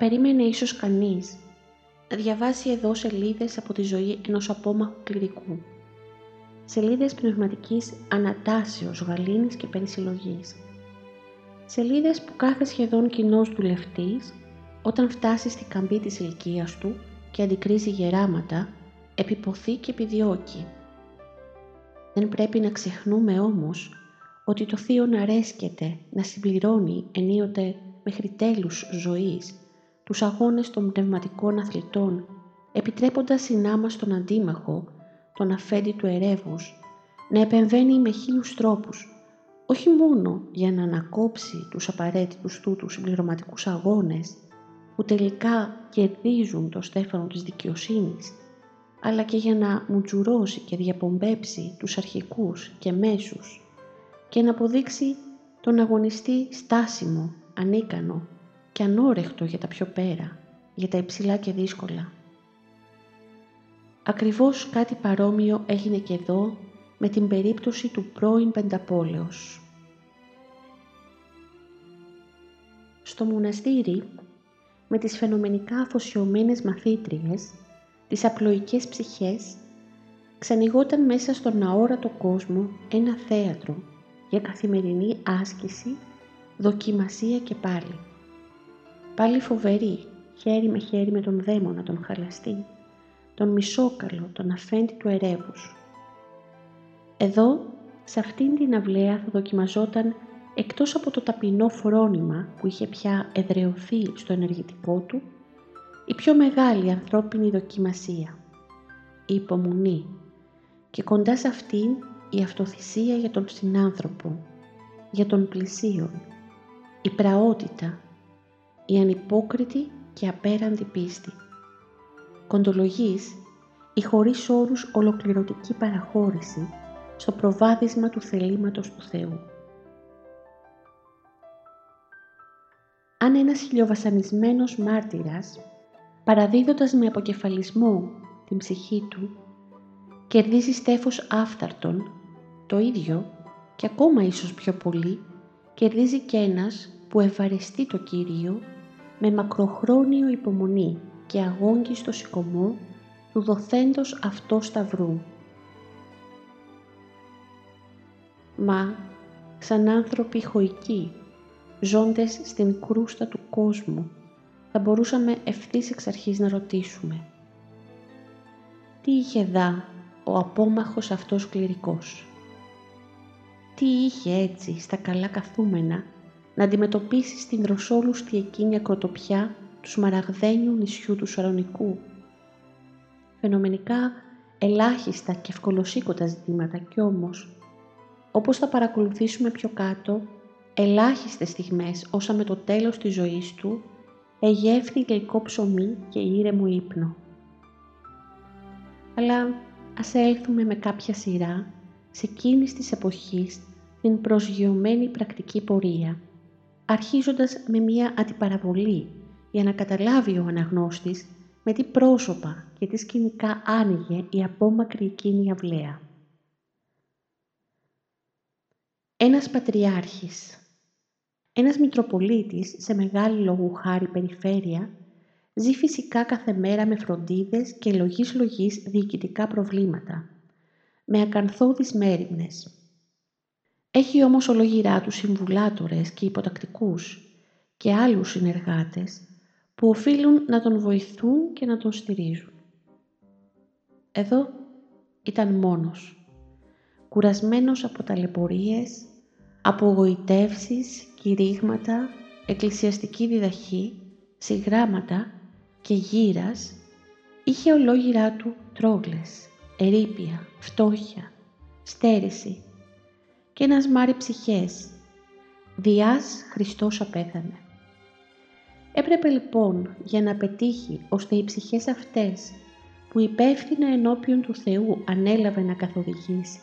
Περίμενε ίσως κανείς να διαβάσει εδώ σελίδες από τη ζωή ενός απόμαχου κληρικού. Σελίδες πνευματικής ανατάσεως, γαλήνης και περισυλλογής. Σελίδες που κάθε σχεδόν κοινός δουλευτής, όταν φτάσει στη καμπή της ηλικίας του και αντικρίζει γεράματα, επιποθεί και επιδιώκει. Δεν πρέπει να ξεχνούμε όμως ότι το Θείο να αρέσκεται να συμπληρώνει ενίοτε μέχρι τέλους ζωής τους αγώνες των πνευματικών αθλητών, επιτρέποντας συνάμα στον αντίμαχο, τον αφέντη του ερεύους, να επεμβαίνει με χίλιους τρόπους, όχι μόνο για να ανακόψει τους απαραίτητους τούτους συμπληρωματικούς αγώνες, που τελικά κερδίζουν το στέφανο της δικαιοσύνης, αλλά και για να μουτζουρώσει και διαπομπέψει τους αρχικούς και μέσους και να αποδείξει τον αγωνιστή στάσιμο, ανίκανο και ανόρεχτο για τα πιο πέρα, για τα υψηλά και δύσκολα. Ακριβώς κάτι παρόμοιο έγινε και εδώ με την περίπτωση του πρώην Πενταπόλεως. Στο μοναστήρι, με τις φαινομενικά αφοσιωμένες μαθήτριες, τις απλοϊκές ψυχές, ξανηγόταν μέσα στον αόρατο κόσμο ένα θέατρο για καθημερινή άσκηση, δοκιμασία και πάλι. Πάλι φοβερή, χέρι με χέρι με τον δαίμονα, τον χαλαστή, τον μισόκαλο, τον αφέντη του ερεύους. Εδώ, σε αυτήν την αυλαία θα δοκιμαζόταν εκτός από το ταπεινό φρόνημα που είχε πια εδρεωθεί στο ενεργητικό του, η πιο μεγάλη ανθρώπινη δοκιμασία, η υπομονή και κοντά σε αυτήν η αυτοθυσία για τον συνάνθρωπο, για τον πλησίον, η πραότητα, η ανυπόκριτη και απέραντη πίστη. Κοντολογής, η χωρίς όρους ολοκληρωτική παραχώρηση στο προβάδισμα του θελήματος του Θεού. Αν ένας χιλιοβασανισμένος μάρτυρας, παραδίδοντας με αποκεφαλισμό την ψυχή του, κερδίζει στέφος άφταρτον, το ίδιο και ακόμα ίσως πιο πολύ, κερδίζει και ένας που ευαρεστεί το Κύριο με μακροχρόνιο υπομονή και αγόγγι στο σηκωμό του δοθέντος αυτό σταυρού. Μα, σαν άνθρωποι χωικοί, ζώντες στην κρούστα του κόσμου, θα μπορούσαμε ευθύς εξ αρχής να ρωτήσουμε «Τι είχε δά ο απόμαχος αυτός κληρικός» τι είχε έτσι στα καλά καθούμενα; Να αντιμετωπίσεις στην δροσόλουστη εκείνη ακροτοπιά του σμαραγδένιου νησιού του Σαρονικού. Φαινομενικά ελάχιστα και ευκολοσύκοτα ζητήματα κι όμως, όπως θα παρακολουθήσουμε πιο κάτω, ελάχιστες στιγμές όσα με το τέλος της ζωής του εγεύθη γλυκό ψωμί και ήρεμο ύπνο. Αλλά ας έλθουμε με κάποια σειρά σε εκείνης της εποχής την προσγειωμένη πρακτική πορεία αρχίζοντας με μία αντιπαραβολή για να καταλάβει ο αναγνώστης με τι πρόσωπα και τι σκηνικά άνοιγε η απόμακρη εκείνη αυλαία. Ένας πατριάρχης, ένας Μητροπολίτης σε μεγάλη λόγου χάρη περιφέρεια, ζει φυσικά κάθε μέρα με φροντίδες και λογής λογής διοικητικά προβλήματα, με ακανθώδεις μέρημνες. Έχει όμως ολογυρά τους συμβουλάτορες και υποτακτικούς και άλλους συνεργάτες που οφείλουν να τον βοηθούν και να τον στηρίζουν. Εδώ ήταν μόνος, κουρασμένος από ταλαιπωρίες, απογοητεύσεις, κηρύγματα, εκκλησιαστική διδαχή, συγγράμματα και γύρας, είχε ολόγυρά του τρόγλες, ερήπια, φτώχεια, στέρηση και ένας μάρι ψυχές. Διάς Χριστός απέθανε. Έπρεπε λοιπόν για να πετύχει ώστε οι ψυχές αυτές που υπεύθυνα ενώπιον του Θεού ανέλαβε να καθοδηγήσει,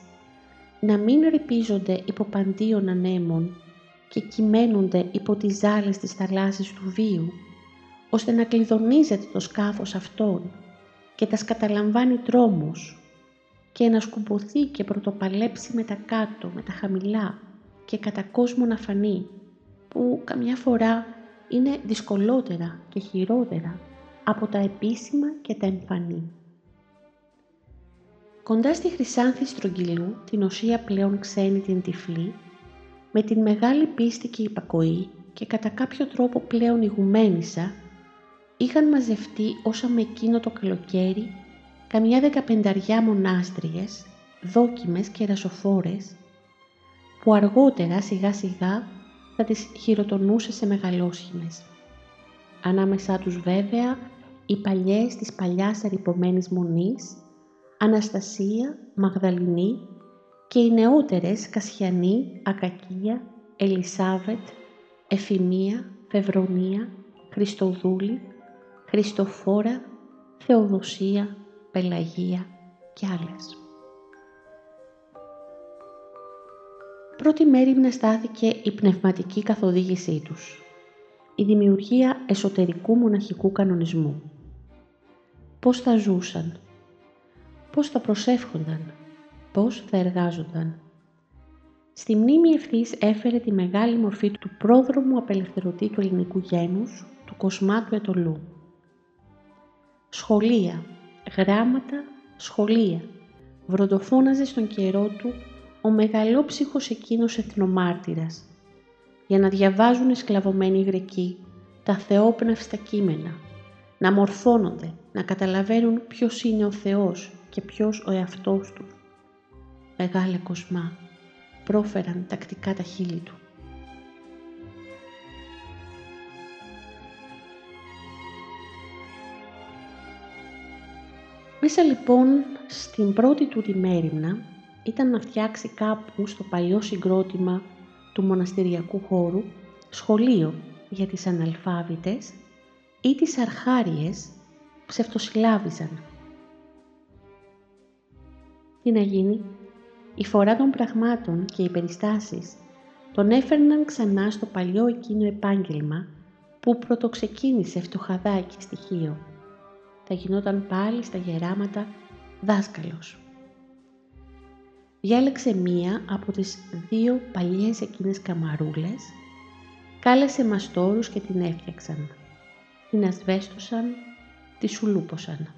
να μην ρηπίζονται υπό παντίων ανέμων και κυμαίνονται υπό τις ζάλες της θαλάσσης του βίου, ώστε να κλειδονίζεται το σκάφος αυτόν και τας σκαταλαμβάνει τρόμος και να σκουμποθεί και πρωτοπαλέψει με τα κάτω, με τα χαμηλά και κατά κόσμο να φανεί, που καμιά φορά είναι δυσκολότερα και χειρότερα από τα επίσημα και τα εμφανή. Κοντά στη Χρυσάνθη Στρογγυλού, την οσία πλέον ξένη την τυφλή, με την μεγάλη πίστη και υπακοή και κατά κάποιο τρόπο πλέον ηγουμένησα, είχαν μαζευτεί όσα με εκείνο το καλοκαίρι καμιά δεκαπενταριά μονάστριες, δόκιμες και ρασοφόρες, που αργότερα σιγά σιγά θα τις χειροτονούσε σε μεγαλόσχημες. Ανάμεσά τους βέβαια οι παλιές της παλιάς αρρυπωμένης μονής, Αναστασία, Μαγδαληνή και οι νεότερες Κασιανή, Ακακία, Ελισάβετ, Εφημία, Φευρονία, Χριστοδούλη, Χριστοφόρα, Θεοδοσία, Πελαγία και άλλες. Πρώτη μέρη να στάθηκε η πνευματική καθοδήγησή τους, η δημιουργία εσωτερικού μοναχικού κανονισμού. Πώς θα ζούσαν, πώς θα προσεύχονταν, πώς θα εργάζονταν. Στη μνήμη ευθύς έφερε τη μεγάλη μορφή του πρόδρομου απελευθερωτή του ελληνικού γένους, του κοσμάτου ετολού. Σχολεία, γράμματα, σχολεία. Βροντοφώναζε στον καιρό του ο μεγαλόψυχος εκείνος εθνομάρτυρας, για να διαβάζουν οι σκλαβωμένοι Γρεκοί τα θεόπνευστα κείμενα, να μορφώνονται, να καταλαβαίνουν ποιος είναι ο Θεός και ποιος ο εαυτός τους. Μεγάλε κοσμά, πρόφεραν τακτικά τα χείλη του. Μέσα λοιπόν στην πρώτη του τη μέρημνα ήταν να φτιάξει κάπου στο παλιό συγκρότημα του μοναστηριακού χώρου σχολείο για τις αναλφάβητες ή τις αρχάριες που ψευτοσυλλάβιζαν. Τι να γίνει, η φορά των πραγμάτων και οι περιστάσεις τον έφερναν ξανά στο παλιό εκείνο επάγγελμα που πρωτοξεκίνησε φτωχαδάκι στοιχείο θα γινόταν πάλι στα γεράματα δάσκαλος. Διάλεξε μία από τις δύο παλιές εκείνες καμαρούλες, κάλεσε μαστόρους και την έφτιαξαν. Την ασβέστοσαν, τη σουλούπωσαν.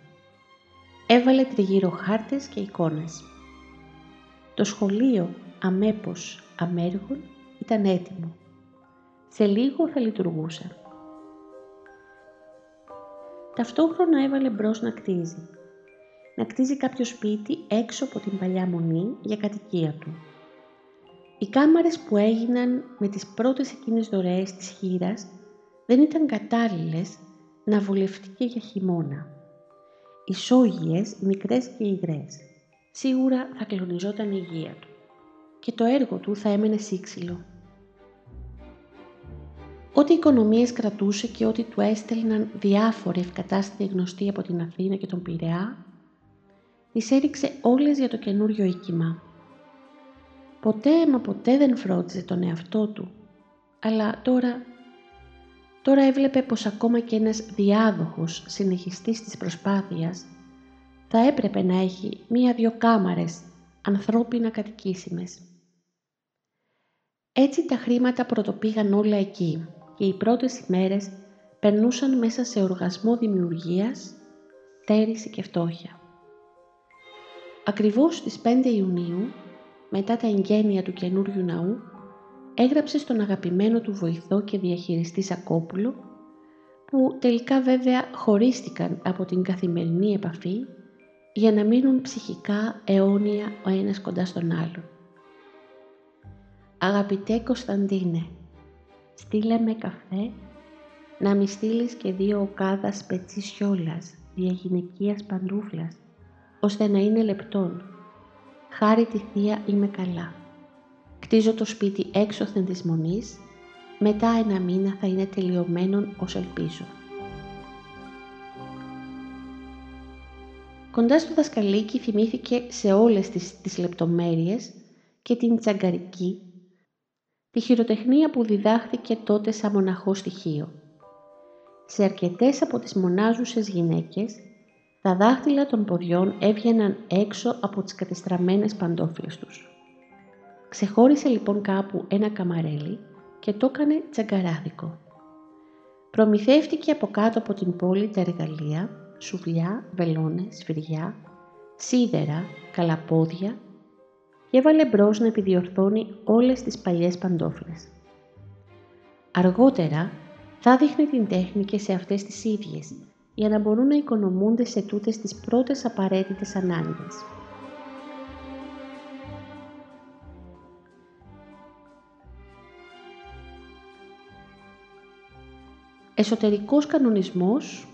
Έβαλε τριγύρω χάρτες και εικόνες. Το σχολείο αμέπως αμέργων ήταν έτοιμο. Σε λίγο θα λειτουργούσε. Ταυτόχρονα έβαλε μπρος να κτίζει. Να κτίζει κάποιο σπίτι έξω από την παλιά μονή για κατοικία του. Οι κάμαρες που έγιναν με τις πρώτες εκείνες δωρεές της χείρας δεν ήταν κατάλληλες να βολευτεί και για χειμώνα. Ισόγειες, μικρές και υγρές. Σίγουρα θα κλονιζόταν η υγεία του. Και το έργο του θα έμενε σύξυλο. Ό,τι οικονομίες κρατούσε και ό,τι του έστελναν διάφοροι ευκατάστατοι γνωστοί από την Αθήνα και τον Πειραιά, τις έριξε όλες για το καινούριο οίκημα. Ποτέ μα ποτέ δεν φρόντιζε τον εαυτό του, αλλά τώρα, τώρα έβλεπε πως ακόμα και ένας διάδοχος συνεχιστής της προσπάθειας θα έπρεπε να έχει μία-δυο κάμαρες ανθρώπινα κατοικήσιμες. Έτσι τα χρήματα πρωτοπήγαν όλα εκεί και οι πρώτες ημέρες περνούσαν μέσα σε οργασμό δημιουργίας, τέρηση και φτώχεια. Ακριβώς στις 5 Ιουνίου, μετά τα εγγένεια του καινούριου ναού, έγραψε στον αγαπημένο του βοηθό και διαχειριστή Σακόπουλο, που τελικά βέβαια χωρίστηκαν από την καθημερινή επαφή για να μείνουν ψυχικά αιώνια ο ένας κοντά στον άλλον. Αγαπητέ Κωνσταντίνε, στείλε με καφέ να μη στείλεις και δύο οκάδας πετσί σιόλας διαγυναικείας παντούφλας, ώστε να είναι λεπτόν. Χάρη τη θεία είμαι καλά. Κτίζω το σπίτι έξωθεν της μονής, μετά ένα μήνα θα είναι τελειωμένον ως ελπίζω. Κοντά στο δασκαλίκι θυμήθηκε σε όλες τις, τις λεπτομέρειες και την τσαγκαρική, τη χειροτεχνία που διδάχθηκε τότε σαν μοναχό στοιχείο. Σε αρκετές από τις μονάζουσες γυναίκες, τα δάχτυλα των ποδιών έβγαιναν έξω από τις κατεστραμμένες παντόφλες τους. Ξεχώρισε λοιπόν κάπου ένα καμαρέλι και το έκανε τσαγκαράδικο. Προμηθεύτηκε από κάτω από την πόλη τα εργαλεία, σουβλιά, βελόνες, σφυριά, σίδερα, καλαπόδια και έβαλε μπρος να επιδιορθώνει όλες τις παλιές παντόφλες. Αργότερα θα δείχνει την τέχνη και σε αυτές τις ίδιες, για να μπορούν να οικονομούνται σε τούτες τις πρώτες απαραίτητες ανάγκες. Εσωτερικός κανονισμός,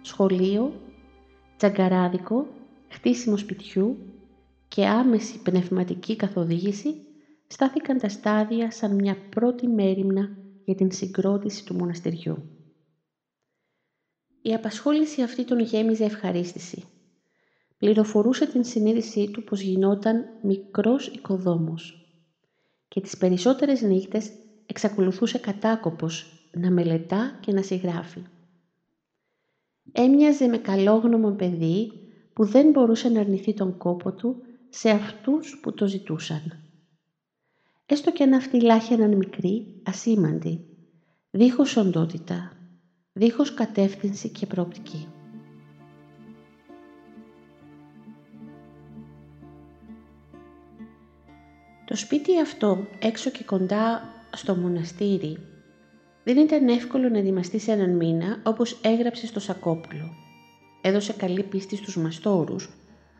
σχολείο, τσαγκαράδικο, χτίσιμο σπιτιού και άμεση πνευματική καθοδήγηση στάθηκαν τα στάδια σαν μια πρώτη μέρημνα για την συγκρότηση του μοναστηριού. Η απασχόληση αυτή τον γέμιζε ευχαρίστηση. Πληροφορούσε την συνείδησή του πως γινόταν μικρός οικοδόμος και τις περισσότερες νύχτες εξακολουθούσε κατάκοπος να μελετά και να συγγράφει. Έμοιαζε με καλόγνωμο παιδί που δεν μπορούσε να αρνηθεί τον κόπο του σε αυτούς που το ζητούσαν έστω και αν αυτή λάχαιναν μικρή, ασήμαντη, δίχως οντότητα, δίχως κατεύθυνση και προοπτική. Το σπίτι αυτό, έξω και κοντά στο μοναστήρι, δεν ήταν εύκολο να ετοιμαστεί σε έναν μήνα όπως έγραψε στο Σακόπουλο. Έδωσε καλή πίστη στους μαστόρους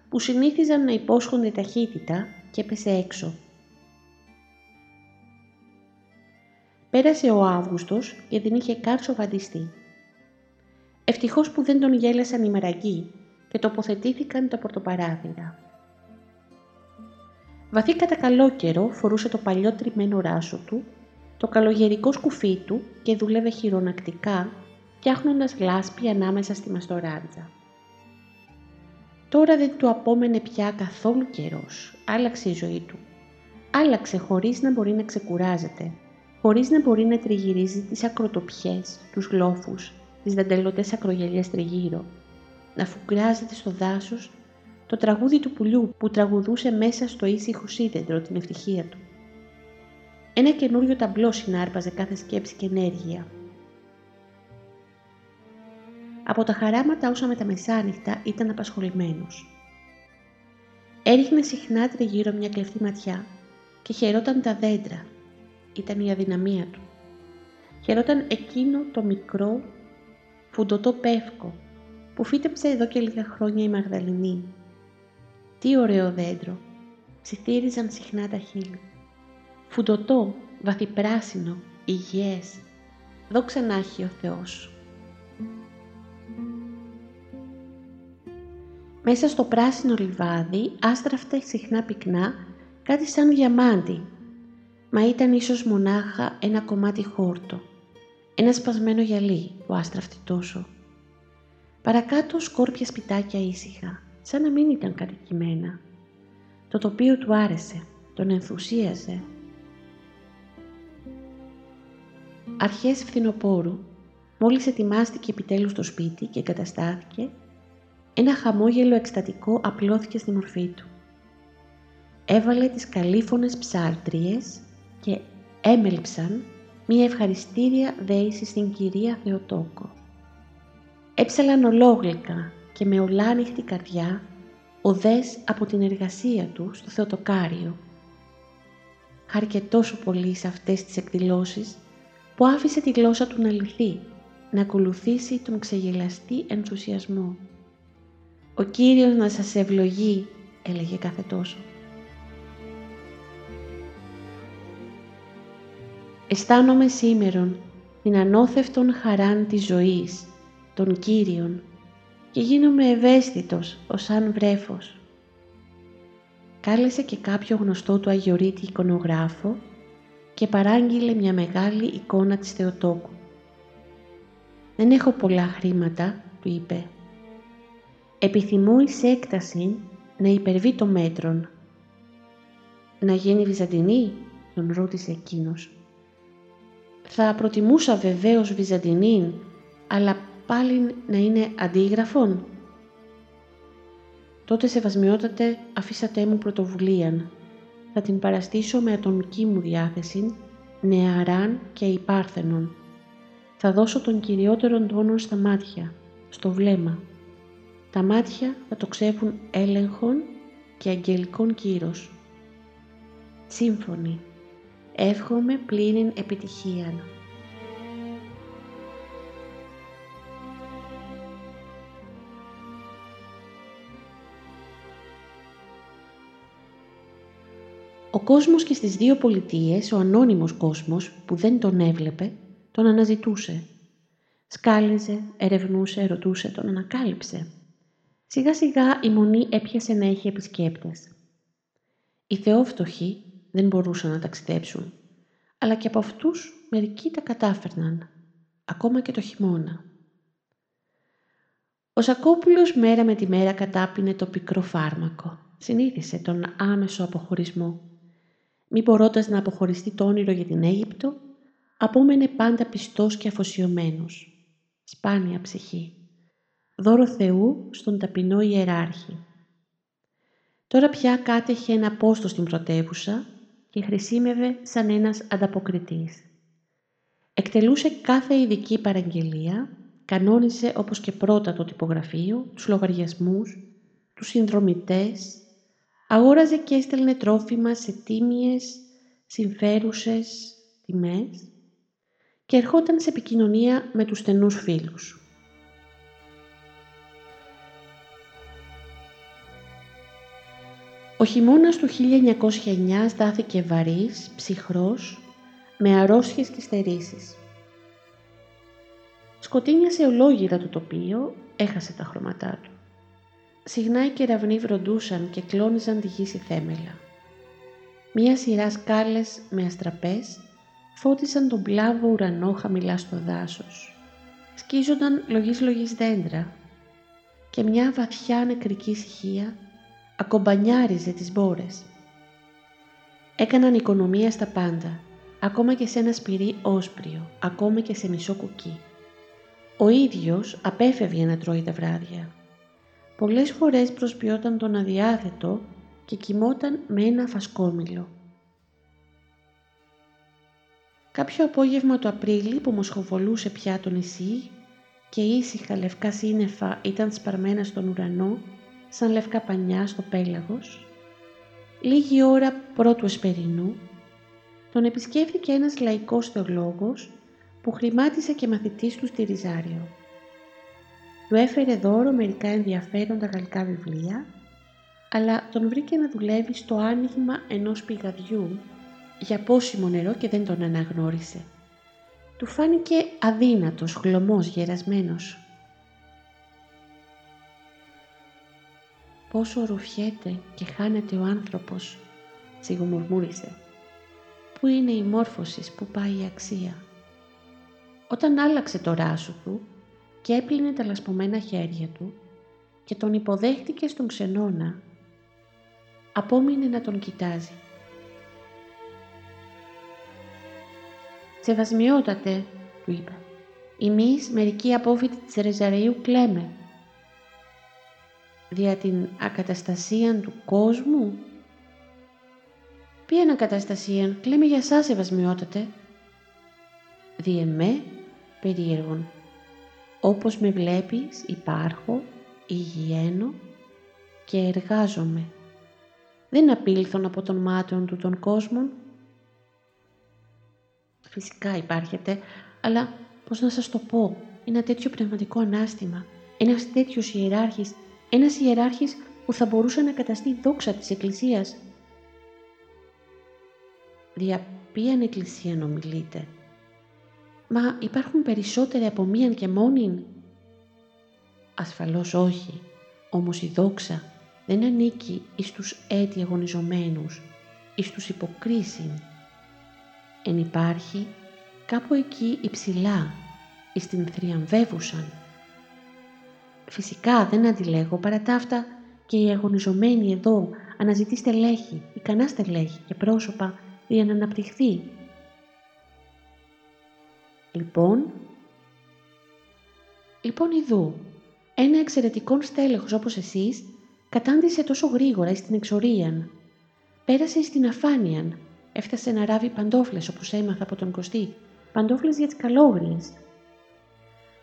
που συνήθιζαν να υπόσχονται ταχύτητα και έπεσε έξω Πέρασε ο Αύγουστος και δεν είχε καν σοβαντιστεί. Ευτυχώς που δεν τον γέλασαν οι μεραγκοί και τοποθετήθηκαν τα πορτοπαράθυρα. Βαθύ κατά καλό καιρό φορούσε το παλιό τριμμένο ράσο του, το καλογερικό σκουφί του και δούλευε χειρονακτικά, φτιάχνοντας λάσπη ανάμεσα στη μαστοράντζα. Τώρα δεν του απόμενε πια καθόλου καιρός. Άλλαξε η ζωή του. Άλλαξε χωρίς να μπορεί να ξεκουράζεται χωρίς να μπορεί να τριγυρίζει τις ακροτοπιές, τους γλόφους, τις δαντελωτές ακρογελιές τριγύρω, να φουγκράζεται στο δάσος το τραγούδι του πουλιού που τραγουδούσε μέσα στο ήσυχο σίδεντρο την ευτυχία του. Ένα καινούριο ταμπλό συνάρπαζε κάθε σκέψη και ενέργεια. Από τα χαράματα όσα με τα μεσάνυχτα ήταν απασχολημένος. Έριχνε συχνά τριγύρω μια κλεφτή ματιά και χαιρόταν τα δέντρα ήταν η αδυναμία του. Χαιρόταν εκείνο το μικρό, φουντωτό πεύκο που φύτεψε εδώ και λίγα χρόνια η Μαγδαληνή. Τι ωραίο δέντρο, ψιθύριζαν συχνά τα χείλη. Φουντωτό, βαθυπράσινο, υγιές, δόξα να έχει ο Θεός. Μέσα στο πράσινο λιβάδι άστραφτε συχνά πυκνά κάτι σαν διαμάντι μα ήταν ίσως μονάχα ένα κομμάτι χόρτο, ένα σπασμένο γυαλί που άστραφτε τόσο. Παρακάτω σκόρπια σπιτάκια ήσυχα, σαν να μην ήταν κατοικημένα. Το τοπίο του άρεσε, τον ενθουσίαζε. Αρχές φθινοπόρου, μόλις ετοιμάστηκε επιτέλους το σπίτι και εγκαταστάθηκε, ένα χαμόγελο εκστατικό απλώθηκε στη μορφή του. Έβαλε τις καλήφωνες ψάρτριες και έμελψαν μία ευχαριστήρια δέηση στην Κυρία Θεοτόκο. Έψαλαν ολόγλυκα και με ολάνυχτη καρδιά οδές από την εργασία τους στο Θεοτοκάριο. Χάρηκε τόσο πολύ σε αυτές τις εκδηλώσεις που άφησε τη γλώσσα του να λυθεί, να ακολουθήσει τον ξεγελαστή ενθουσιασμό. «Ο Κύριος να σας ευλογεί», έλεγε κάθε τόσο. Αισθάνομαι σήμερον την ανώθευτον χαράν της ζωής, των Κύριων, και γίνομαι ευαίσθητος ως σαν βρέφος. Κάλεσε και κάποιο γνωστό του Αγιορείτη εικονογράφο και παράγγειλε μια μεγάλη εικόνα της Θεοτόκου. «Δεν έχω πολλά χρήματα», του είπε. «Επιθυμώ εις έκταση να υπερβεί το μέτρον». «Να γίνει Βυζαντινή» τον ρώτησε εκείνος. «Θα προτιμούσα βεβαίως Βυζαντινή, αλλά πάλι να είναι αντίγραφον. Τότε σεβασμιότατε αφήσατε μου πρωτοβουλίαν. Θα την παραστήσω με ατομική μου διάθεση, νεαράν και υπάρθενον. Θα δώσω τον κυριότερον τόνο στα μάτια, στο βλέμμα. Τα μάτια θα το ξέφουν έλεγχον και αγγελικών κύρος. Σύμφωνοι. Εύχομαι πλήρην επιτυχίαν. Ο κόσμος και στις δύο πολιτείες, ο ανώνυμος κόσμος που δεν τον έβλεπε, τον αναζητούσε. Σκάλιζε, ερευνούσε, ρωτούσε, τον ανακάλυψε. Σιγά σιγά η μονή έπιασε να έχει επισκέπτες. Οι θεόφτωχοι δεν μπορούσαν να ταξιδέψουν, αλλά και από αυτούς μερικοί τα κατάφερναν, ακόμα και το χειμώνα. Ο Σακόπουλος μέρα με τη μέρα κατάπινε το πικρό φάρμακο. Συνήθισε τον άμεσο αποχωρισμό μη μπορώντας να αποχωριστεί το όνειρο για την Αίγυπτο, απόμενε πάντα πιστός και αφοσιωμένος. Σπάνια ψυχή. Δώρο Θεού στον ταπεινό ιεράρχη. Τώρα πια κάτεχε ένα πόστος στην πρωτεύουσα και χρησίμευε σαν ένας ανταποκριτής. Εκτελούσε κάθε ειδική παραγγελία, κανόνιζε όπως και πρώτα το τυπογραφείο, τους λογαριασμούς, τους συνδρομητές, αγόραζε και έστελνε τρόφιμα σε τίμιες, συμφέρουσες τιμές και ερχόταν σε επικοινωνία με τους στενούς φίλους. Ο χειμώνας του 1909 στάθηκε βαρύς, ψυχρός, με αρρώστιες και στερήσεις. Σκοτίνιασε ολόγυρα το τοπίο, έχασε τα χρώματά του. Συχνά οι κεραυνοί βροντούσαν και κλώνιζαν τη γη στη θέμελα. Μία σειρά σκάλες με αστραπές φώτισαν τον πλάβο ουρανό χαμηλά στο δάσος. Σκίζονταν λογής λογής δέντρα και μια βαθιά νεκρική ησυχία ακομπανιάριζε τις μπόρες. Έκαναν οικονομία στα πάντα, ακόμα και σε ένα σπυρί όσπριο, ακόμα και σε μισό κουκί. Ο ίδιος απέφευγε να τρώει τα βράδια Πολλές φορές προσποιόταν τον αδιάθετο και κοιμόταν με ένα φασκόμηλο. Κάποιο απόγευμα το Απρίλη που μοσχοβολούσε πια το νησί και ήσυχα λευκά σύννεφα ήταν σπαρμένα στον ουρανό σαν λευκά πανιά στο πέλαγος, λίγη ώρα πρώτου εσπερινού, τον επισκέφθηκε ένας λαϊκός θεολόγος που χρημάτισε και μαθητής του στη Ριζάριο. Του έφερε δώρο μερικά ενδιαφέροντα γαλλικά βιβλία, αλλά τον βρήκε να δουλεύει στο άνοιγμα ενός πηγαδιού για πόσιμο νερό και δεν τον αναγνώρισε. Του φάνηκε αδύνατος, χλωμός, γερασμένος. «Πόσο ρουφιέται και χάνεται ο άνθρωπος», σιγομουρμούρισε. «Πού είναι η μόρφωσης, πού πάει η αξία». Όταν άλλαξε το ράσο του, και έπλυνε τα λασπωμένα χέρια του και τον υποδέχτηκε στον ξενώνα. Απόμεινε να τον κοιτάζει. «Σεβασμιότατε», του είπε, «εμείς μερικοί απόφοιτοι της Ρεζαρείου κλαίμε. Δια την ακαταστασία του κόσμου» «Ποια είναι ακαταστασία, κλαίμε για σας, σεβασμιότατε», διεμέ περίεργον. Όπως με βλέπεις υπάρχω, υγιένω και εργάζομαι. Δεν απήλθον από τον μάτων του των κόσμων. Φυσικά υπάρχετε, αλλά πώς να σας το πω, ένα τέτοιο πνευματικό ανάστημα, ένας τέτοιος ιεράρχης, ένας ιεράρχης που θα μπορούσε να καταστεί δόξα της Εκκλησίας. Δια ποιαν Εκκλησία νομιλείτε. Μα υπάρχουν περισσότερα από μίαν και μόνην; Ασφαλώς όχι, όμως η δόξα δεν ανήκει εις τους έτη αγωνιζομένους, εις τους υποκρίσιν. Εν υπάρχει κάπου εκεί υψηλά, εις την θριαμβεύουσαν. Φυσικά δεν αντιλέγω παρά ταύτα και οι αγωνιζομένοι εδώ αναζητεί στελέχη, ικανά στελέχη και πρόσωπα για να αναπτυχθεί. Λοιπόν, λοιπόν ειδού, ένα εξαιρετικό στέλεχος όπως εσείς κατάντησε τόσο γρήγορα στην εξορίαν. Πέρασε στην αφάνιαν, έφτασε να ράβει παντόφλες όπως έμαθα από τον Κωστή, παντόφλες για τις καλόγριες.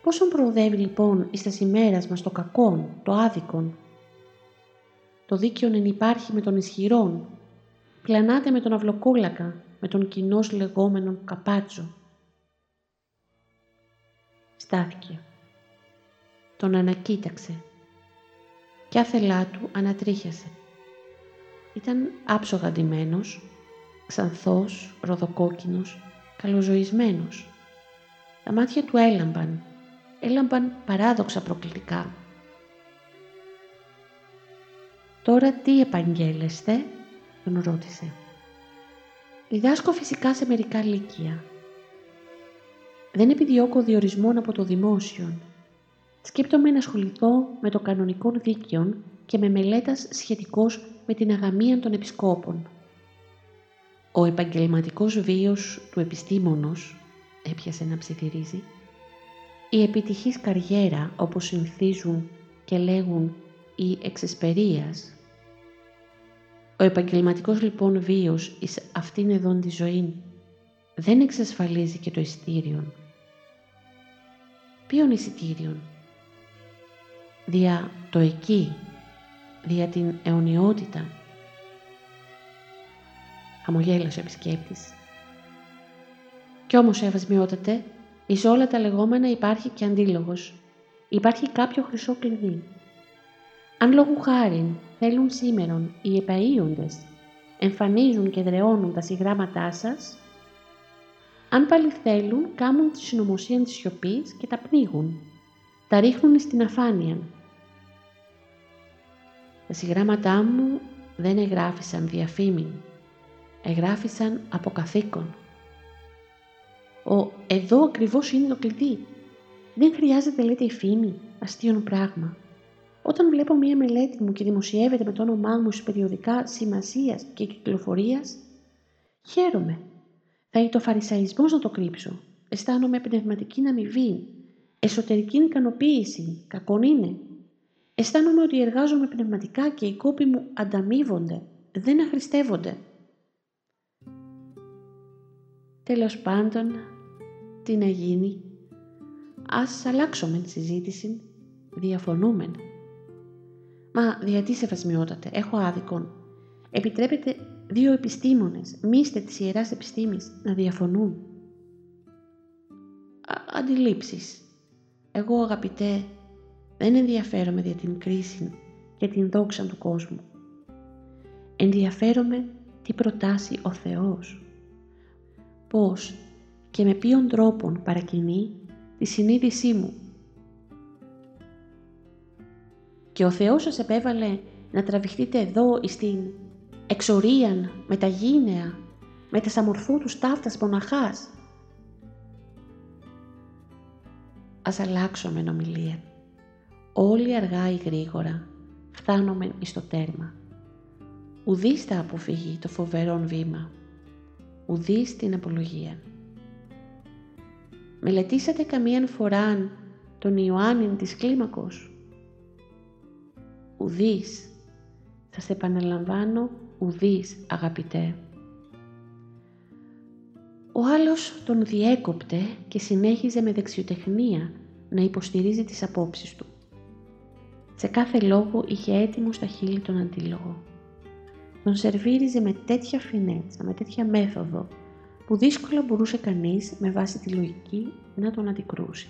Πόσον προοδεύει λοιπόν εις τας ημέρας μας το κακόν, το άδικον; Το δίκαιον εν υπάρχει με τον ισχυρόν, πλανάται με τον αυλοκόλακα, με τον κοινός λεγόμενον καπάτσο. Στάθηκε. Τον ανακοίταξε. Κι άθελά του ανατρίχιασε. Ήταν άψογα ντυμένος, ξανθός, ροδοκόκκινος, καλοζωισμένος. Τα μάτια του έλαμπαν, έλαμπαν παράδοξα προκλητικά. «Τώρα τι επαγγέλλεστε» τον ρώτησε. «Διδάσκω φυσικά σε μερικά λύκεια. Δεν επιδιώκω διορισμόν από το δημόσιο. Σκέπτομαι να ασχοληθώ με το κανονικό δίκαιο και με μελέτας σχετικός με την αγαμία των επισκόπων. Ο επαγγελματικός βίος του επιστήμονος, έπιασε να ψιθυρίζει, η επιτυχής καριέρα όπως συνθίζουν και λέγουν οι εξεσπερίας, ο επαγγελματικός λοιπόν βίος εις αυτήν εδώ τη ζωή δεν εξασφαλίζει και το ειστήριον. Ποιον εισιτήριον; Δια το εκεί, δια την αιωνιότητα. Χαμογέλασε ο επισκέπτης. Κι όμως έβασμιότατε, εις όλα τα λεγόμενα υπάρχει και αντίλογος. Υπάρχει κάποιο χρυσό κλειδί. Αν λόγου χάριν θέλουν σήμερον οι επαΐοντες εμφανίζουν και δρεώνουν τα συγγράμματά σας, αν πάλι θέλουν κάμουν τη συνωμοσία της σιωπής και τα πνίγουν, τα ρίχνουν στην αφάνεια. Τα συγγράμματά μου δεν εγγράφησαν διαφήμιν, εγγράφησαν από καθήκον. Ο «εδώ ακριβώς είναι το κλειδί». Δεν χρειάζεται λέτε η φήμη, αστείον πράγμα. Όταν βλέπω μία μελέτη μου και δημοσιεύεται με το όνομά μου σε περιοδικά σημασίας και κυκλοφορίας, χαίρομαι. Θα είναι το φαρισαϊσμός να το κρύψω. Αισθάνομαι πνευματική αμοιβή, εσωτερική ικανοποίηση, κακόν είναι. Αισθάνομαι ότι εργάζομαι πνευματικά και οι κόποι μου ανταμείβονται, δεν αχρηστεύονται. Τέλος πάντων, τι να γίνει. Ας αλλάξουμε τη συζήτηση, διαφωνούμε. Μα γιατί σε φασμιότατε, έχω άδικον. Επιτρέπετε δύο επιστήμονες, μίστε της Ιεράς Επιστήμης, να διαφωνούν. Α, αντιλήψεις. Εγώ αγαπητέ, δεν ενδιαφέρομαι για την κρίση και την δόξα του κόσμου. Ενδιαφέρομαι τι προτάσει ο Θεός. Πώς και με ποιον τρόπον παρακινεί τη συνείδησή μου και ο Θεός σας επέβαλε να τραβηχτείτε εδώ στην εξορίαν με τα γήνεα, με τα τους ταύτας μοναχάς. Ας αλλάξουμε νομιλία. Όλοι αργά ή γρήγορα φτάνουμε εις το τέρμα. Ουδής θα αποφύγει το φοβερόν βήμα. Ουδής την απολογία. Μελετήσατε καμίαν φοράν τον Ιωάννην της κλίμακος; Ουδής. Θα σε επαναλαμβάνω ουδής αγαπητέ. Ο άλλος τον διέκοπτε και συνέχιζε με δεξιοτεχνία να υποστηρίζει τις απόψεις του. Σε κάθε λόγο είχε έτοιμο στα χείλη τον αντίλογο. Τον σερβίριζε με τέτοια φινέτσα, με τέτοια μέθοδο, που δύσκολα μπορούσε κανείς με βάση τη λογική να τον αντικρούσει.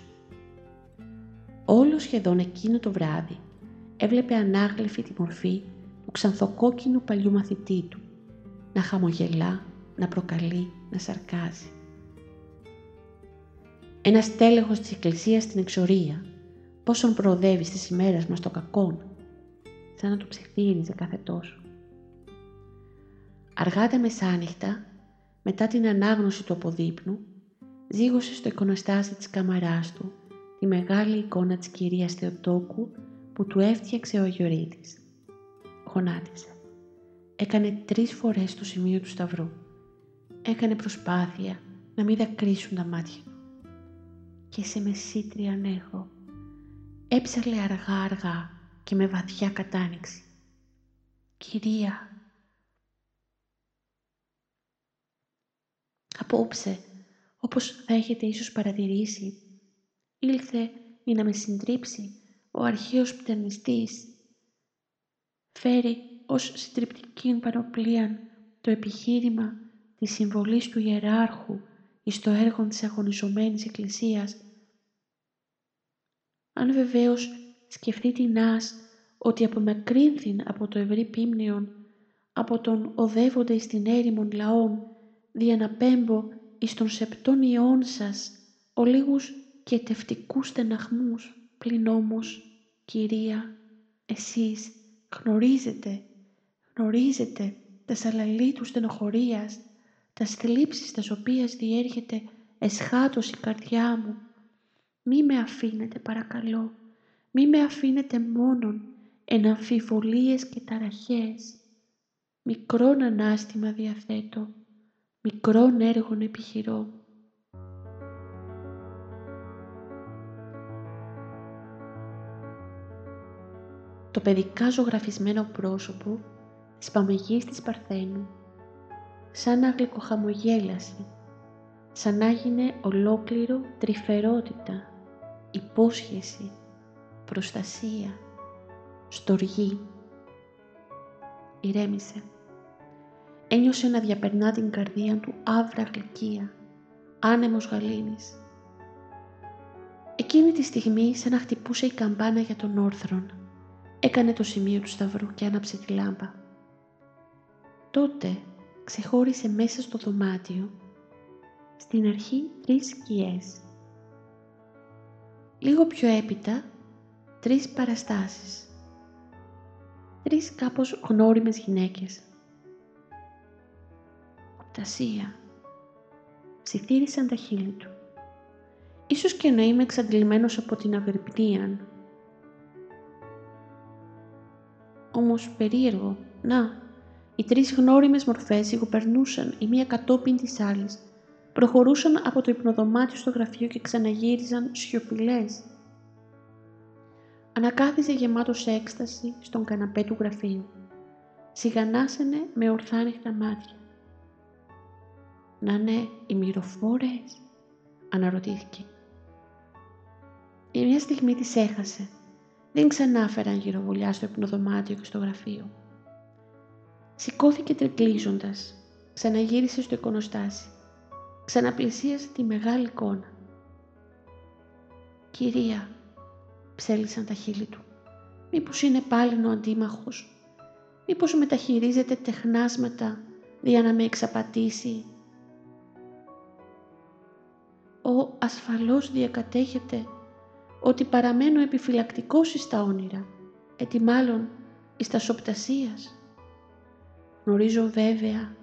Όλο σχεδόν εκείνο το βράδυ έβλεπε ανάγλυφη τη μορφή του ξανθοκόκκινου παλιού μαθητή του, να χαμογελά, να προκαλεί, να σαρκάζει. Ένα τέλεχος της εκκλησίας στην εξορία, πόσον προοδεύει στις ημέρες μας το κακόν, σαν να του ψιθύριζε κάθε τόσο. Αργά τα μεσάνυχτα, μετά την ανάγνωση του αποδείπνου, ζήγωσε στο εικονοστάσι της καμαράς του τη μεγάλη εικόνα της κυρίας Θεοτόκου που του έφτιαξε ο Αγιορείτης. Γονάτισε. Έκανε τρεις φορές το σημείο του σταυρού. Έκανε προσπάθεια να μην δακρύσουν τα μάτια του. Και σε μεσήτρια ανέχω. Έψαλε αργά αργά και με βαθιά κατάνοιξη. Κυρία, απόψε, όπως θα έχετε ίσως παρατηρήσει, ήλθε για να με συντρίψει ο αρχαίος πτερνιστής. Φέρει ως συντριπτική πανοπλία το επιχείρημα της συμβολής του ιεράρχου εις το έργο της αγωνιζομένης εκκλησίας. Αν βεβαίως σκεφτεί την Άς ότι απομακρύνθην από το ευρύ πίμνιον, από τον οδεύοντα εις την έρημον λαών, δια να πέμπω εις τον σεπτόν ιών σας, ο λίγους και τευτικούς στεναχμούς, πλην όμως, Κυρία, εσείς γνωρίζετε, γνωρίζετε τα σαλαλή του στενοχωρίας, τα θλίψεις τα οποίας διέρχεται εσχάτως η καρδιά μου. Μη με αφήνετε παρακαλώ, μη με αφήνετε μόνον εν αμφιβολίες και ταραχές. Μικρόν ανάστημα διαθέτω, μικρόν έργον επιχειρώ. το παιδικά ζωγραφισμένο πρόσωπο της Παμεγής της Παρθένου, σαν να γλυκοχαμογέλασε, σαν να γίνε ολόκληρο τρυφερότητα, υπόσχεση, προστασία, στοργή. Ηρέμησε. Ένιωσε να διαπερνά την καρδία του άβρα γλυκία, άνεμος γαλήνης. Εκείνη τη στιγμή σαν να χτυπούσε η καμπάνα για τον όρθρον έκανε το σημείο του σταυρού και άναψε τη λάμπα. Τότε ξεχώρισε μέσα στο δωμάτιο στην αρχή τρεις σκιές. Λίγο πιο έπειτα τρεις παραστάσεις. Τρεις κάπως γνώριμες γυναίκες. Οπτασία. Ψιθύρισαν τα χείλη του. Ίσως και να είμαι εξαντλημένος από την αγρυπνία όμως περίεργο. Να, οι τρεις γνώριμες μορφές σιγοπερνούσαν η μία κατόπιν της άλλης, προχωρούσαν από το υπνοδωμάτιο στο γραφείο και ξαναγύριζαν σιωπηλές. Ανακάθιζε γεμάτος έκσταση στον καναπέ του γραφείου. Σιγανάσαινε με ορθάνυχτα μάτια. «Να ναι, οι μυροφόρες», αναρωτήθηκε. Η μια στιγμή τις έχασε δεν ξανάφεραν γυροβουλιά στο υπνοδωμάτιο και στο γραφείο. Σηκώθηκε τρικλίζοντας, ξαναγύρισε στο εικονοστάσι, ξαναπλησίασε τη μεγάλη εικόνα. «Κυρία», ψέλισαν τα χείλη του, «μήπως είναι πάλι ο αντίμαχος, μήπως μεταχειρίζεται τεχνάσματα για να με εξαπατήσει». «Ο ασφαλώς διακατέχεται ότι παραμένω επιφυλακτικός εις τα όνειρα, ετι μάλλον εις τα σοπτασίας. Γνωρίζω βέβαια,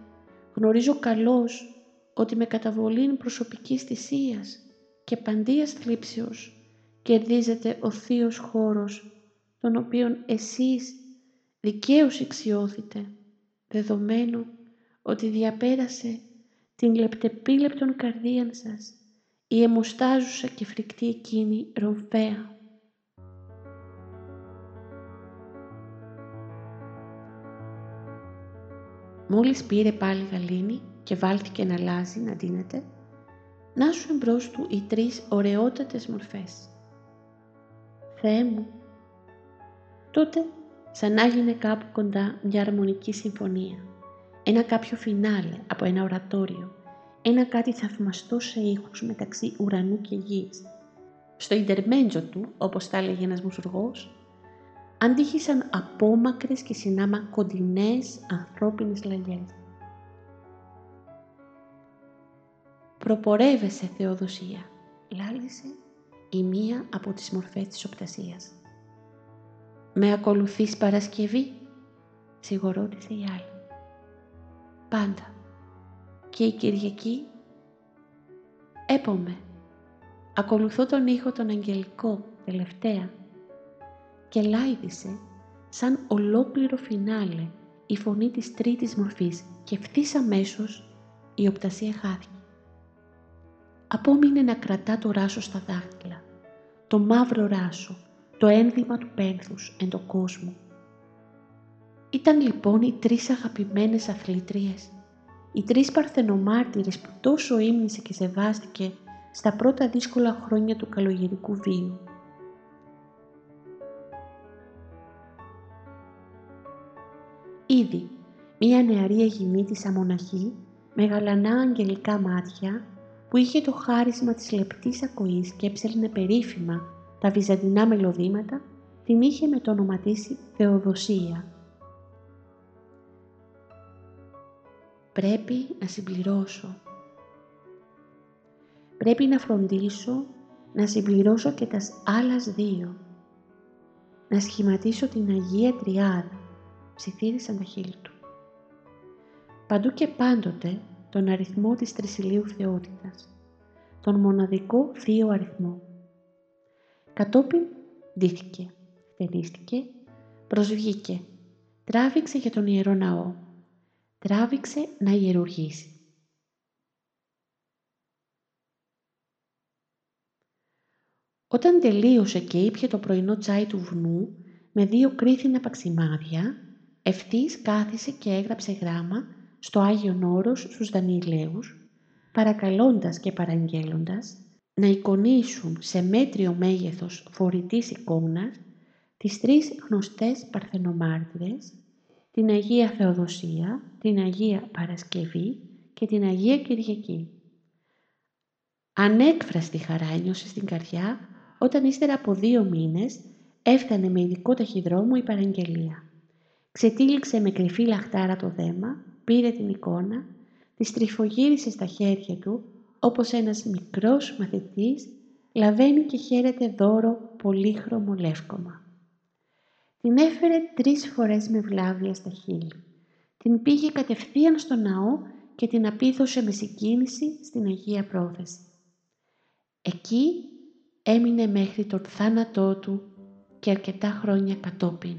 γνωρίζω καλώς ότι με καταβολήν προσωπικής θυσίας και παντίας θλίψεως κερδίζεται ο θείος χώρος, τον οποίον εσείς δικαίως εξιώθητε, δεδομένου ότι διαπέρασε την λεπτεπίλεπτον καρδίαν σας η αιμοστάζουσα και φρικτή εκείνη ρομφαία. Μόλις πήρε πάλι γαλήνη και βάλθηκε να αλλάζει, να δίνεται, να σου εμπρός του οι τρεις ωραιότατες μορφές. Θεέ μου, τότε σαν να έγινε κάπου κοντά μια αρμονική συμφωνία, ένα κάποιο φινάλε από ένα ορατόριο, ένα κάτι θαυμαστό σε ήχους μεταξύ ουρανού και γης. Στο ιντερμέντζο του, όπως τα έλεγε ένας μουσουργός, αντίχησαν απόμακρες και συνάμα κοντινές ανθρώπινες λαγιές. «Προπορεύεσαι, Θεοδοσία», λάλησε η μία από τις μορφές της οπτασίας. «Με ακολουθείς Παρασκευή», σιγουρώτησε η άλλη. «Πάντα. Και η Κυριακή» «Έπομε. Ακολουθώ τον ήχο τον αγγελικό, τελευταία» και λάιδισε σαν ολόκληρο φινάλε η φωνή της τρίτης μορφής και ευθύς αμέσως η οπτασία χάθηκε. Απόμεινε να κρατά το ράσο στα δάχτυλα, το μαύρο ράσο, το ένδυμα του πένθους εν το κόσμο. Ήταν λοιπόν οι τρεις αγαπημένες αθλήτριες, οι τρεις παρθενομάρτυρες που τόσο ύμνησε και σεβάστηκε στα πρώτα δύσκολα χρόνια του καλογερικού βίου. Ήδη, μία νεαρή Αιγινήτισσα μοναχή με γαλανά αγγελικά μάτια που είχε το χάρισμα της λεπτής ακοής και έψελνε περίφημα τα βυζαντινά μελωδήματα, την είχε με το ονοματίσει Θεοδοσία. Πρέπει να συμπληρώσω. Πρέπει να φροντίσω να συμπληρώσω και τα άλλας δύο. Να σχηματίσω την Αγία Τριάδα ψιθύρισαν τα χείλη του. Παντού και πάντοτε τον αριθμό της τρισιλίου θεότητας, τον μοναδικό θείο αριθμό. Κατόπιν ντύθηκε, θερίστηκε, προσβγήκε, τράβηξε για τον Ιερό Ναό, τράβηξε να ιερουργήσει. Όταν τελείωσε και ήπια το πρωινό τσάι του βουνού με δύο κρίθινα παξιμάδια, ευθύς κάθισε και έγραψε γράμμα στο Άγιον Όρος στους Δανιηλαίους, παρακαλώντας και παραγγέλλοντας να εικονίσουν σε μέτριο μέγεθος φορητής εικόνας τις τρεις γνωστές παρθενομάρτυρες, την Αγία Θεοδοσία, την Αγία Παρασκευή και την Αγία Κυριακή. Ανέκφραστη χαρά ένιωσε στην καρδιά όταν ύστερα από δύο μήνες έφτανε με ειδικό ταχυδρόμο η παραγγελία. Ξετύλιξε με κρυφή λαχτάρα το δέμα, πήρε την εικόνα, της στριφογύρισε στα χέρια του, όπως ένας μικρός μαθητής λαβαίνει και χαίρεται δώρο πολύχρωμο λεύκομα. Την έφερε τρεις φορές με βλάβια στα χείλη. Την πήγε κατευθείαν στο ναό και την απίθωσε με συγκίνηση στην Αγία Πρόθεση. Εκεί έμεινε μέχρι τον θάνατό του και αρκετά χρόνια κατόπιν.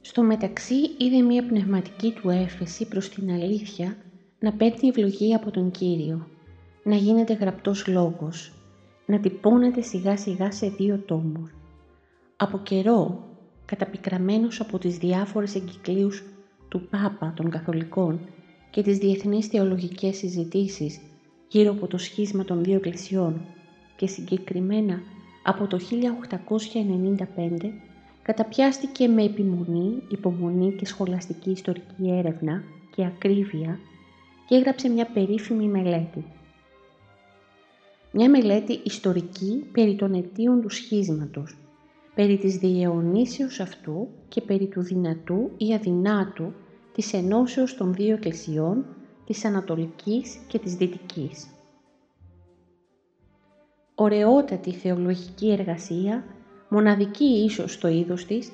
Στο μεταξύ είδε μία πνευματική του έφεση προς την αλήθεια να παίρνει ευλογία από τον Κύριο, να γίνεται γραπτός λόγος, να τυπώνεται σιγά σιγά σε δύο τόμους. Από καιρό, καταπικραμένος από τις διάφορες εγκυκλίους του Πάπα των Καθολικών και τις διεθνείς θεολογικές συζητήσεις γύρω από το σχίσμα των δύο εκκλησιών και συγκεκριμένα από το 1895 καταπιάστηκε με επιμονή, υπομονή και σχολαστική ιστορική έρευνα και ακρίβεια και έγραψε μια περίφημη μελέτη. Μια μελέτη ιστορική περί των αιτίων του σχίσματος, περί της διαιωνίσεως αυτού και περί του δυνατού ή αδυνάτου της ενώσεως των δύο εκκλησιών, της Ανατολικής και της Δυτικής. Ωραιότατη θεολογική εργασία μοναδική ίσως στο είδος της,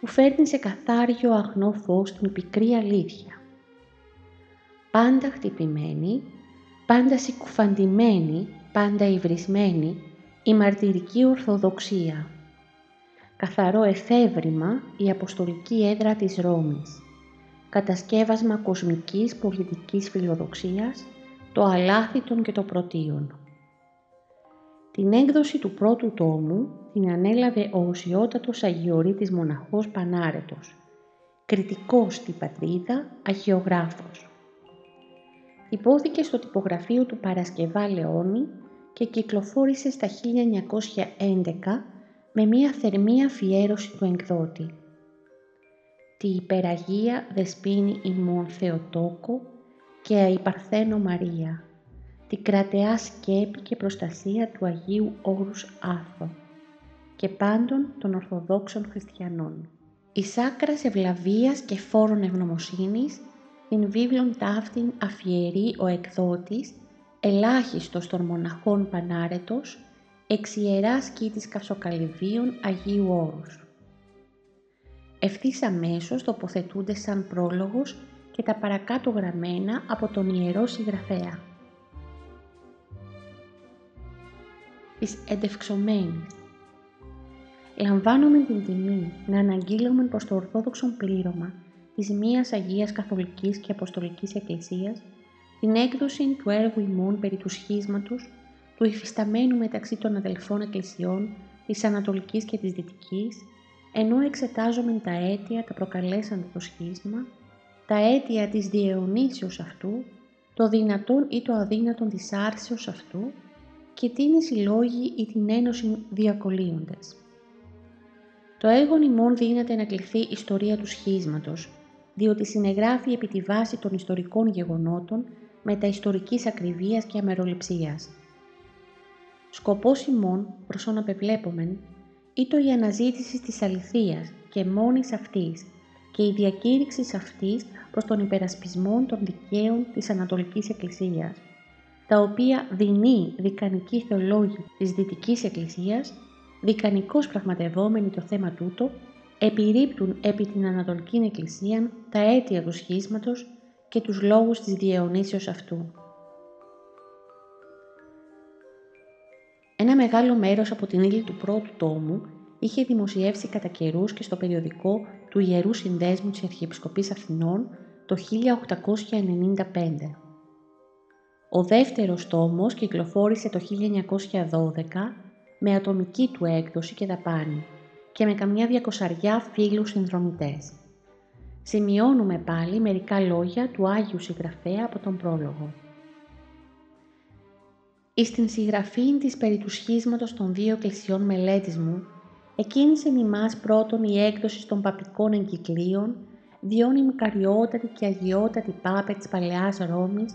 που φέρνει σε καθάριο αγνό φως την πικρή αλήθεια. Πάντα χτυπημένη, πάντα συκουφαντημένη, πάντα υβρισμένη, η μαρτυρική ορθοδοξία. Καθαρό εφεύρημα η αποστολική έδρα της Ρώμης. Κατασκεύασμα κοσμικής πολιτικής φιλοδοξίας, το αλάθητον και το πρωτίον Την έκδοση του πρώτου τόμου την ανέλαβε ο οσιότατος Αγιορείτης μοναχός Πανάρετος, κριτικός στη πατρίδα, αγιογράφος. Υπόθηκε στο τυπογραφείο του Παρασκευά Λεόνι και κυκλοφόρησε στα 1911 με μία θερμή αφιέρωση του εκδότη. Τη υπεραγία δεσπίνη ημών Θεοτόκο και αϊπαρθένο Μαρία, τη κρατεά σκέπη και προστασία του Αγίου Όρους Άθο και πάντων των Ορθοδόξων Χριστιανών. Η σάκρας ευλαβίας και φόρων ευγνωμοσύνης, την βίβλον ταύτην αφιερεί ο εκδότης, ελάχιστος των μοναχών πανάρετος, εξ ιεράς κήτης Καυσοκαλυβίων Αγίου Όρους. Ευθύς αμέσως τοποθετούνται σαν πρόλογος και τα παρακάτω γραμμένα από τον Ιερό Συγγραφέα. Της εντευξομένης λαμβάνουμε την τιμή να αναγγείλουμε προς το Ορθόδοξο πλήρωμα της μίας Αγίας Καθολικής και Αποστολικής Εκκλησίας την έκδοση του έργου ημών περί του σχίσματος του υφισταμένου μεταξύ των αδελφών εκκλησιών της Ανατολικής και της Δυτικής, ενώ εξετάζουμε τα αίτια τα προκαλέσαντα το σχίσμα, τα αίτια της διαιωνίσεως αυτού, το δυνατόν ή το αδύνατον της άρσεως αυτού και τι είναι οι λόγοι ή την ένωση διακολύοντες. Το έργο ημών δίνεται να κληθεί ιστορία του σχίσματος, διότι συνεγράφει επί τη βάση των ιστορικών γεγονότων με τα ιστορικής ακριβίας και αμεροληψίας. Σκοπός ημών, προς όν απεβλέπομεν, ήτο η αναζήτηση της αληθείας και μόνης αυτής και η διακήρυξη αυτής προς τον υπερασπισμό των δικαίων της Ανατολικής Εκκλησίας, τα οποία δεινοί δικανικοί θεολόγοι της Δυτικής Εκκλησίας δικανικώς πραγματευόμενοι το θέμα τούτο, επιρρύπτουν επί την Ανατολική Εκκλησία τα αίτια του σχίσματος και τους λόγους της διαιωνίσεως αυτού. Ένα μεγάλο μέρος από την ύλη του πρώτου τόμου είχε δημοσιεύσει κατά καιρούς και στο περιοδικό του Ιερού Συνδέσμου της Αρχιεπισκοπής Αθηνών το 1895. Ο δεύτερος τόμος κυκλοφόρησε το 1912 με ατομική του έκδοση και δαπάνη και με καμιά διακοσαριά φίλους συνδρομητές. Σημειώνουμε πάλι μερικά λόγια του Άγιου Συγγραφέα από τον πρόλογο. Εις την συγγραφή της περί του σχίσματος των δύο εκκλησιών μελέτης μου, εκκίνησε ημάς πρώτον η έκδοση των παπικών εγκυκλίων, διόν η μικαριότατη και αγιότατη πάπε της Παλαιάς Ρώμης,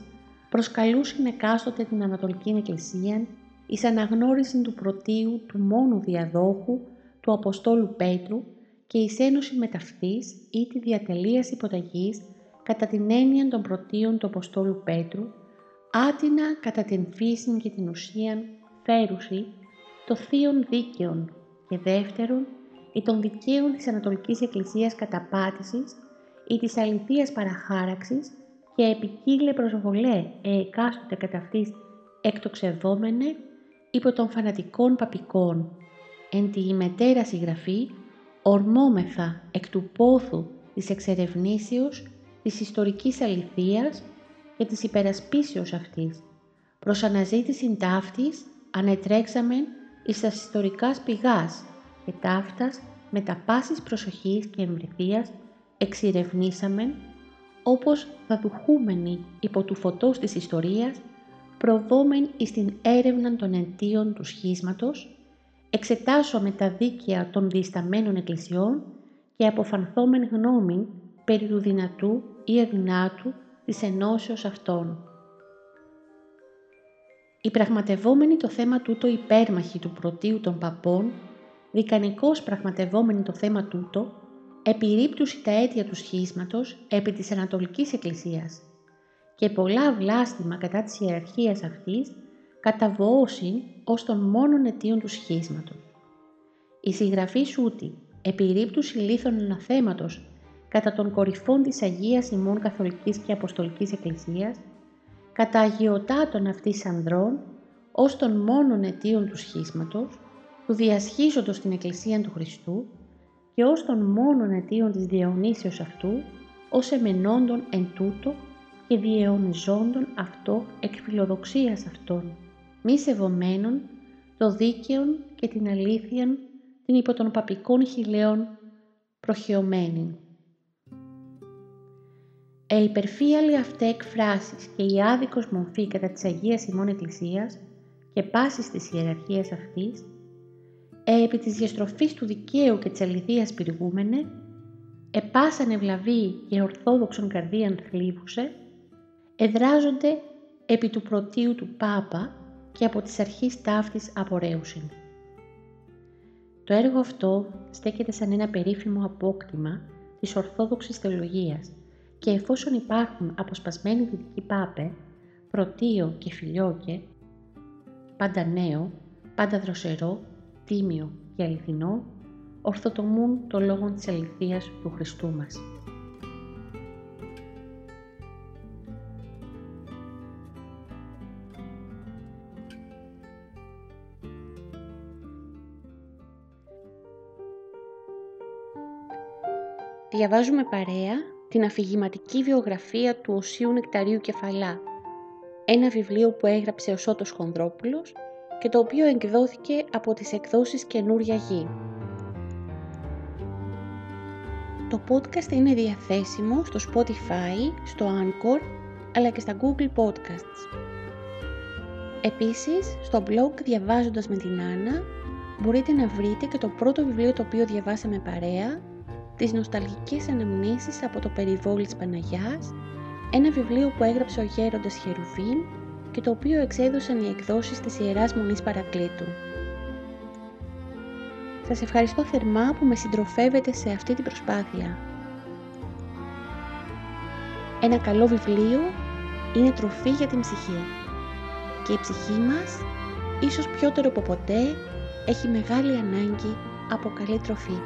προσκαλούσιν εκάστοτε την Ανατολική Εκκλησία εις αναγνώριση του πρωτίου του μόνου διαδόχου του Αποστόλου Πέτρου και εις ένωση μεταυτής ή τη διατελείας υποταγής κατά την έννοια των πρωτίων του Αποστόλου Πέτρου, άτινα κατά την φύση και την ουσίαν φέρουση το θείον δίκαιον και δεύτερον ή των δικαίων της Ανατολικής Εκκλησίας καταπάτησης ή της αληθείας παραχάραξης και επικύλε προσβολέ εκάστοτε κατά αυτής εκτοξευόμενε υπό των φανατικών παπικών, εν τη μετέρα συγγραφή, ορμόμεθα εκ του πόθου της εξερευνήσεως, της ιστορικής αληθείας και της υπερασπίσεως αυτής. Προς αναζήτηση ταύτης ανετρέξαμεν εις τας ιστορικάς πηγάς και ταύτας με τα πάσης προσοχής και εμβρηθίας εξηρευνήσαμεν όπως θα δουχούμενοι υπό του φωτός της ιστορίας προβόμεν εις την έρευνα των αιτίων του σχίσματος, εξετάσουμε τα δίκαια των δισταμένων εκκλησιών και αποφανθόμεν γνώμη περί του δυνατού ή αδυνάτου της ενώσεως αυτών. Οι πραγματευόμενοι το θέμα τούτο υπέρμαχοι του πρωτίου των παπών, δικανικώς πραγματευόμενοι το θέμα τούτο, επιρρύπτουσι τα αίτια του σχίσματος επί της Ανατολικής Εκκλησίας και πολλά βλάστημα κατά της ιεραρχίας αυτής καταβοώσιν ως των μόνον αιτίων του σχίσματος. Η συγγραφή σούτη επιρρύπτουση λίθων αναθέματος κατά των κορυφών της Αγίας ημών Καθολικής και Αποστολικής Εκκλησίας, κατά αγιοτάτων αυτής ανδρών, ως των μόνον αιτίων του σχίσματος, του διασχίζοντος την Εκκλησία του Χριστού και ως των μόνον αιτίων της διαιωνίσεως αυτού, ως εμενόντων εν τούτο και διαιωνιζόντων αυτό εκ φιλοδοξίας αυτών, μη σεβομένων το δίκαιον και την αλήθειαν την υπό των παπικών χιλέων προχειωμένη. Ε υπερφύαλοι αυτέ εκφράσεις και η άδικος μορφή κατά της Αγίας ημών Εκκλησίας και πάσης της ιεραρχίας αυτής, ε επί της διαστροφής του δικαίου και της αληθείας πυργούμενε, επάσαν ευλαβή και ορθόδοξον καρδίαν θλίβουσε, εδράζονται επί του πρωτίου του Πάπα και από τις αρχής ταύτης απορρέουσιν. Το έργο αυτό στέκεται σαν ένα περίφημο απόκτημα της Ορθόδοξης Θεολογίας και εφόσον υπάρχουν αποσπασμένοι δυτικοί πάπε, πρωτείο και φιλιόκε, πάντα νέο, πάντα δροσερό, τίμιο και αληθινό, ορθοτομούν το λόγο της αληθείας του Χριστού μας. Διαβάζουμε παρέα την αφηγηματική βιογραφία του Οσίου Νεκταρίου Κεφαλά, ένα βιβλίο που έγραψε ο Σώτος Χονδρόπουλος και το οποίο εκδόθηκε από τις εκδόσεις Καινούρια Γη. Το podcast είναι διαθέσιμο στο Spotify, στο Anchor, αλλά και στα Google Podcasts. Επίσης, στο blog Διαβάζοντας με την Άννα μπορείτε να βρείτε και το πρώτο βιβλίο το οποίο διαβάσαμε παρέα τις νοσταλγικές αναμνήσεις από το περιβόλι της Παναγιάς, ένα βιβλίο που έγραψε ο γέροντας Χερουβίν και το οποίο εξέδωσαν οι εκδόσεις της Ιεράς Μονής Παρακλήτου. Σας ευχαριστώ θερμά που με συντροφεύετε σε αυτή την προσπάθεια. Ένα καλό βιβλίο είναι τροφή για την ψυχή και η ψυχή μας, ίσως πιότερο από ποτέ, έχει μεγάλη ανάγκη από καλή τροφή.